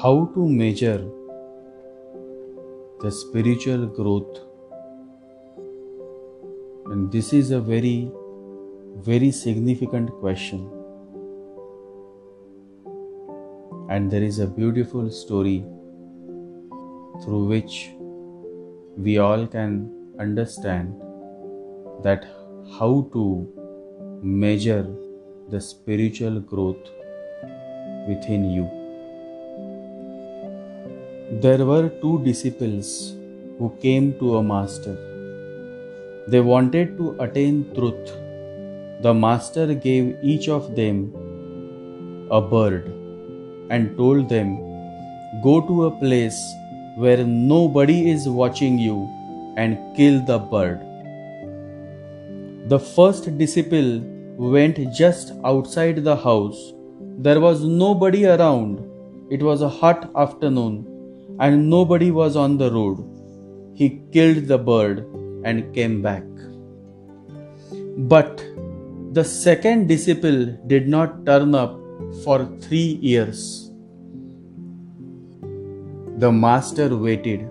how to measure the spiritual growth and this is a very very significant question and there is a beautiful story through which we all can understand that how to measure the spiritual growth within you. There were two disciples who came to a master. They wanted to attain truth. The master gave each of them a bird and told them, Go to a place where nobody is watching you and kill the bird. The first disciple went just outside the house. There was nobody around. It was a hot afternoon and nobody was on the road. He killed the bird and came back. But the second disciple did not turn up for three years. The master waited,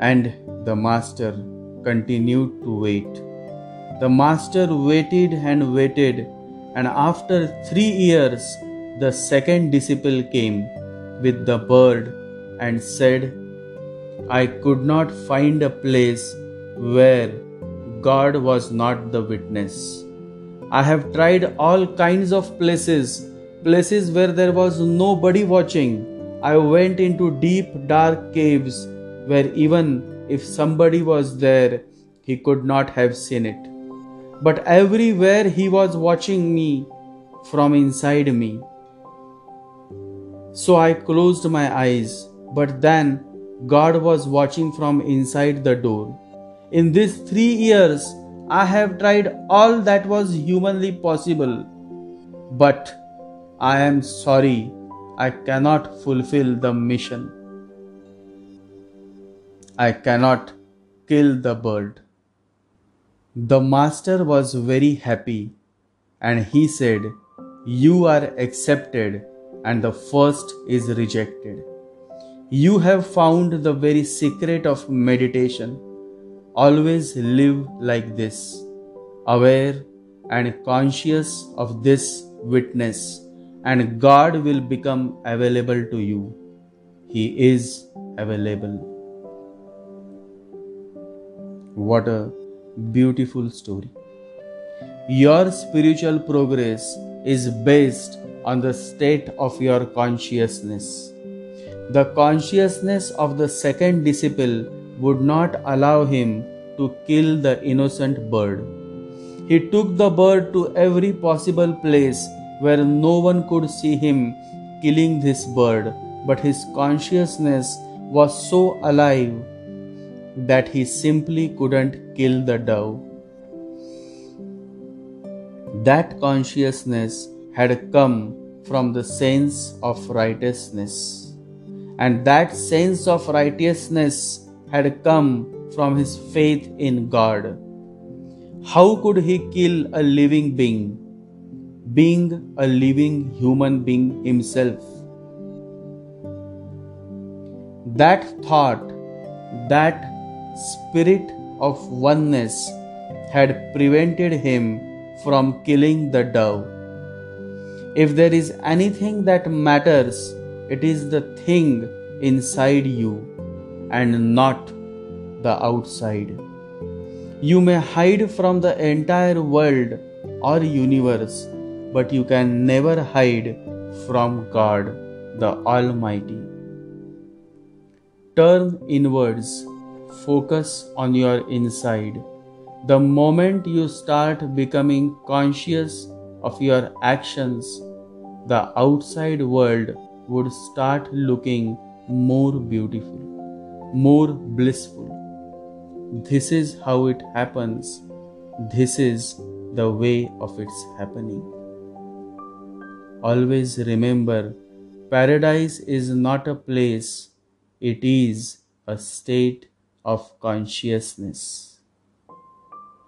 and the master continued to wait. The master waited and waited, and after three years, the second disciple came with the bird and said, I could not find a place where God was not the witness. I have tried all kinds of places, places where there was nobody watching. I went into deep, dark caves where even if somebody was there, he could not have seen it. But everywhere he was watching me from inside me. So I closed my eyes but then God was watching from inside the door. In these three years, I have tried all that was humanly possible. But I am sorry, I cannot fulfill the mission. I cannot kill the bird. The master was very happy and he said, You are accepted, and the first is rejected. You have found the very secret of meditation. Always live like this, aware and conscious of this witness, and God will become available to you. He is available. What a beautiful story. Your spiritual progress is based on the state of your consciousness. The consciousness of the second disciple would not allow him to kill the innocent bird. He took the bird to every possible place where no one could see him killing this bird, but his consciousness was so alive that he simply couldn't kill the dove. That consciousness had come from the sense of righteousness and that sense of righteousness had come from his faith in God. How could he kill a living being, being a living human being himself? That thought, that spirit of oneness had prevented him from killing the dove. If there is anything that matters it is the thing inside you and not the outside. You may hide from the entire world or universe, but you can never hide from God the Almighty. Turn inwards, focus on your inside. The moment you start becoming conscious of your actions, the outside world would start looking more beautiful, more blissful. This is how it happens. This is the way of its happening. Always remember paradise is not a place, it is a state of consciousness.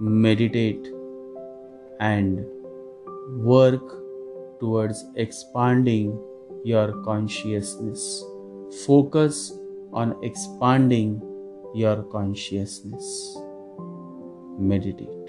Meditate and work towards expanding your consciousness. focus on expanding your consciousness. Meditate.